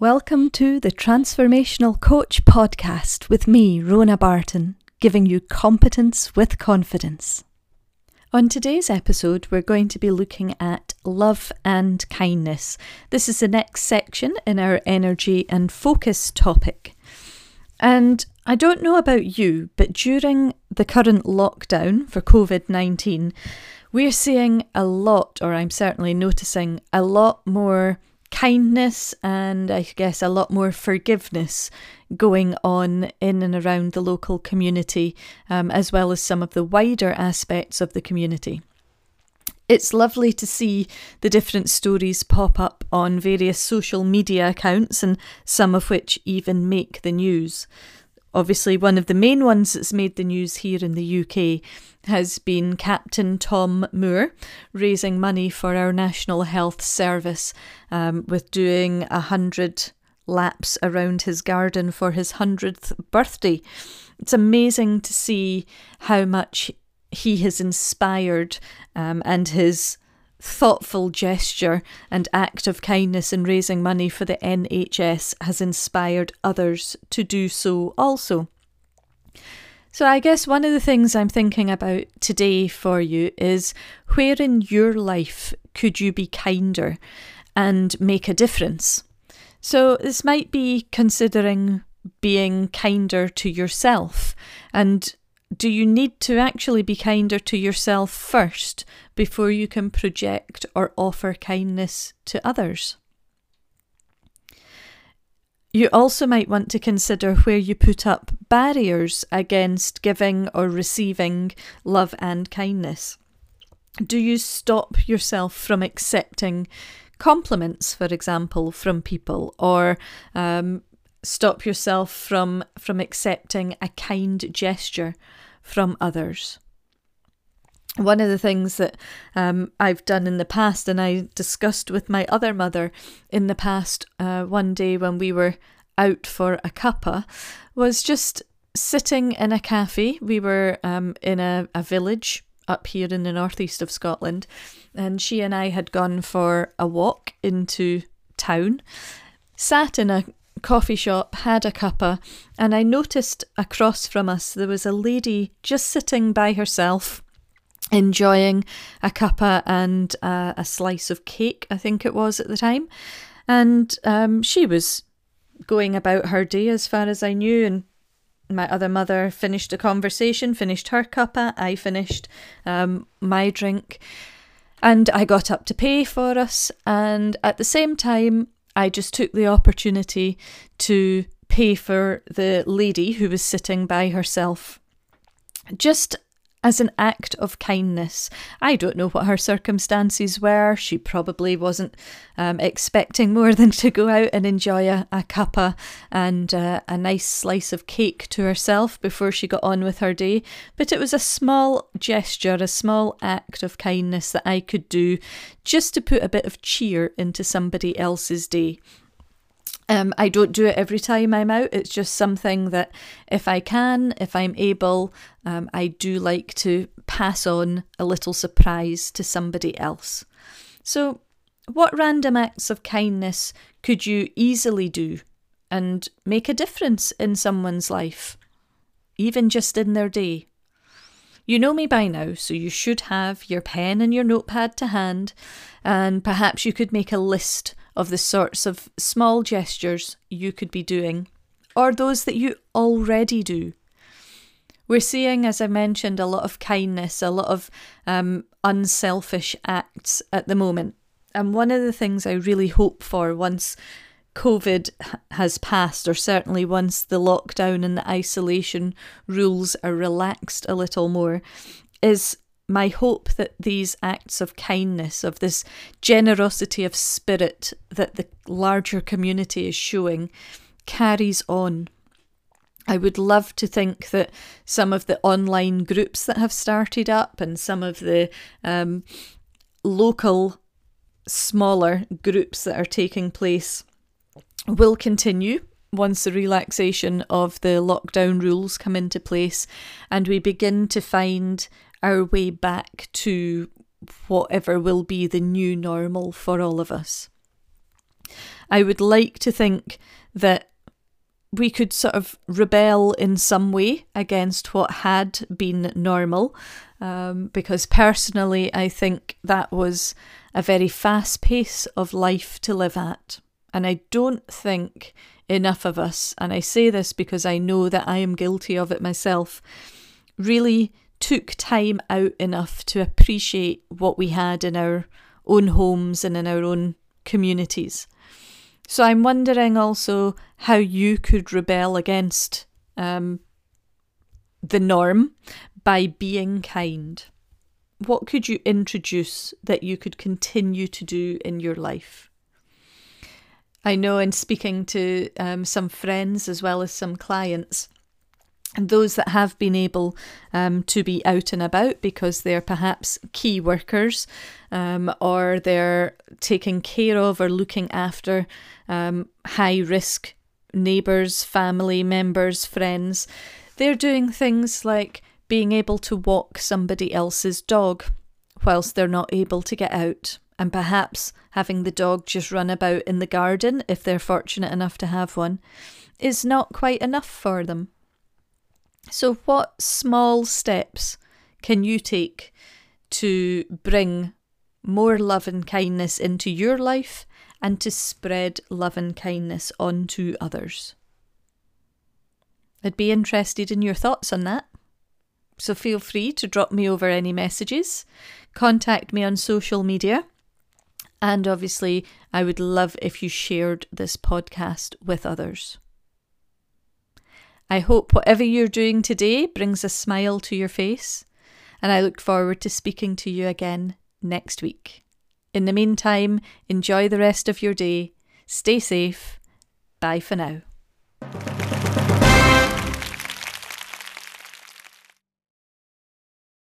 Welcome to the Transformational Coach podcast with me, Rona Barton, giving you competence with confidence. On today's episode, we're going to be looking at love and kindness. This is the next section in our energy and focus topic. And I don't know about you, but during the current lockdown for COVID 19, we're seeing a lot, or I'm certainly noticing a lot more kindness and I guess a lot more forgiveness going on in and around the local community, um, as well as some of the wider aspects of the community. It's lovely to see the different stories pop up on various social media accounts, and some of which even make the news. Obviously, one of the main ones that's made the news here in the UK has been Captain Tom Moore raising money for our National Health Service um, with doing a hundred laps around his garden for his hundredth birthday. It's amazing to see how much he has inspired um, and his thoughtful gesture and act of kindness in raising money for the NHS has inspired others to do so also. So, I guess one of the things I'm thinking about today for you is where in your life could you be kinder and make a difference? So, this might be considering being kinder to yourself and do you need to actually be kinder to yourself first before you can project or offer kindness to others? You also might want to consider where you put up barriers against giving or receiving love and kindness. Do you stop yourself from accepting compliments, for example, from people, or um, stop yourself from from accepting a kind gesture from others. One of the things that um, I've done in the past, and I discussed with my other mother in the past, uh, one day when we were out for a cuppa, was just sitting in a cafe. We were um, in a, a village up here in the northeast of Scotland, and she and I had gone for a walk into town, sat in a coffee shop, had a cuppa, and I noticed across from us there was a lady just sitting by herself, enjoying a cuppa and uh, a slice of cake, I think it was at the time. And um, she was going about her day as far as I knew, and my other mother finished the conversation, finished her cuppa, I finished um, my drink. And I got up to pay for us, and at the same time, I just took the opportunity to pay for the lady who was sitting by herself. Just as an act of kindness. I don't know what her circumstances were. She probably wasn't um, expecting more than to go out and enjoy a, a cuppa and uh, a nice slice of cake to herself before she got on with her day. But it was a small gesture, a small act of kindness that I could do just to put a bit of cheer into somebody else's day. Um, I don't do it every time I'm out. It's just something that, if I can, if I'm able, um, I do like to pass on a little surprise to somebody else. So, what random acts of kindness could you easily do and make a difference in someone's life, even just in their day? You know me by now, so you should have your pen and your notepad to hand, and perhaps you could make a list of the sorts of small gestures you could be doing, or those that you already do. We're seeing, as I mentioned, a lot of kindness, a lot of um, unselfish acts at the moment. And one of the things I really hope for once COVID has passed, or certainly once the lockdown and the isolation rules are relaxed a little more, is my hope that these acts of kindness, of this generosity of spirit that the larger community is showing, carries on. I would love to think that some of the online groups that have started up and some of the um, local smaller groups that are taking place will continue once the relaxation of the lockdown rules come into place and we begin to find our way back to whatever will be the new normal for all of us. I would like to think that we could sort of rebel in some way against what had been normal. Um, because personally, I think that was a very fast pace of life to live at. And I don't think enough of us, and I say this because I know that I am guilty of it myself, really took time out enough to appreciate what we had in our own homes and in our own communities. So I'm wondering also how you could rebel against um, the norm by being kind. What could you introduce that you could continue to do in your life? I know in speaking to um, some friends as well as some clients, those that have been able um, to be out and about because they're perhaps key workers um, or they're taking care of or looking after um, high risk neighbours, family members, friends. They're doing things like being able to walk somebody else's dog whilst they're not able to get out, and perhaps having the dog just run about in the garden if they're fortunate enough to have one is not quite enough for them. So, what small steps can you take to bring more love and kindness into your life and to spread love and kindness onto others? I'd be interested in your thoughts on that. So, feel free to drop me over any messages, contact me on social media. And obviously, I would love if you shared this podcast with others. I hope whatever you're doing today brings a smile to your face, and I look forward to speaking to you again next week. In the meantime, enjoy the rest of your day, stay safe, bye for now.